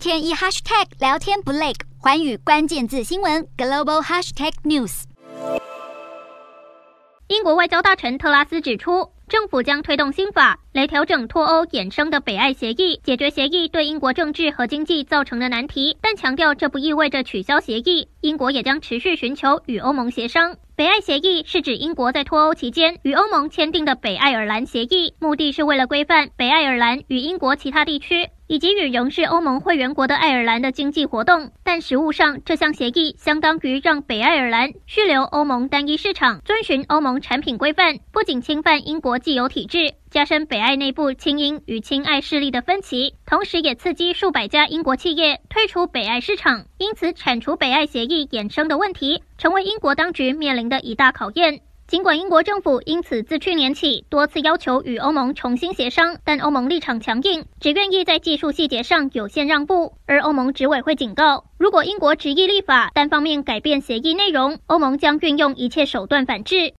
天一 hashtag 聊天不累，环宇关键字新闻 global hashtag news。英国外交大臣特拉斯指出，政府将推动新法来调整脱欧衍生的北爱协议，解决协议对英国政治和经济造成的难题，但强调这不意味着取消协议。英国也将持续寻求与欧盟协商。北爱协议是指英国在脱欧期间与欧盟签订的北爱尔兰协议，目的是为了规范北爱尔兰与英国其他地区。以及与仍是欧盟会员国的爱尔兰的经济活动，但实务上，这项协议相当于让北爱尔兰续留欧盟单一市场，遵循欧盟产品规范，不仅侵犯英国既有体制，加深北爱内部亲英与亲爱势力的分歧，同时也刺激数百家英国企业退出北爱市场。因此，铲除北爱协议衍生的问题，成为英国当局面临的一大考验。尽管英国政府因此自去年起多次要求与欧盟重新协商，但欧盟立场强硬，只愿意在技术细节上有限让步。而欧盟执委会警告，如果英国执意立法单方面改变协议内容，欧盟将运用一切手段反制。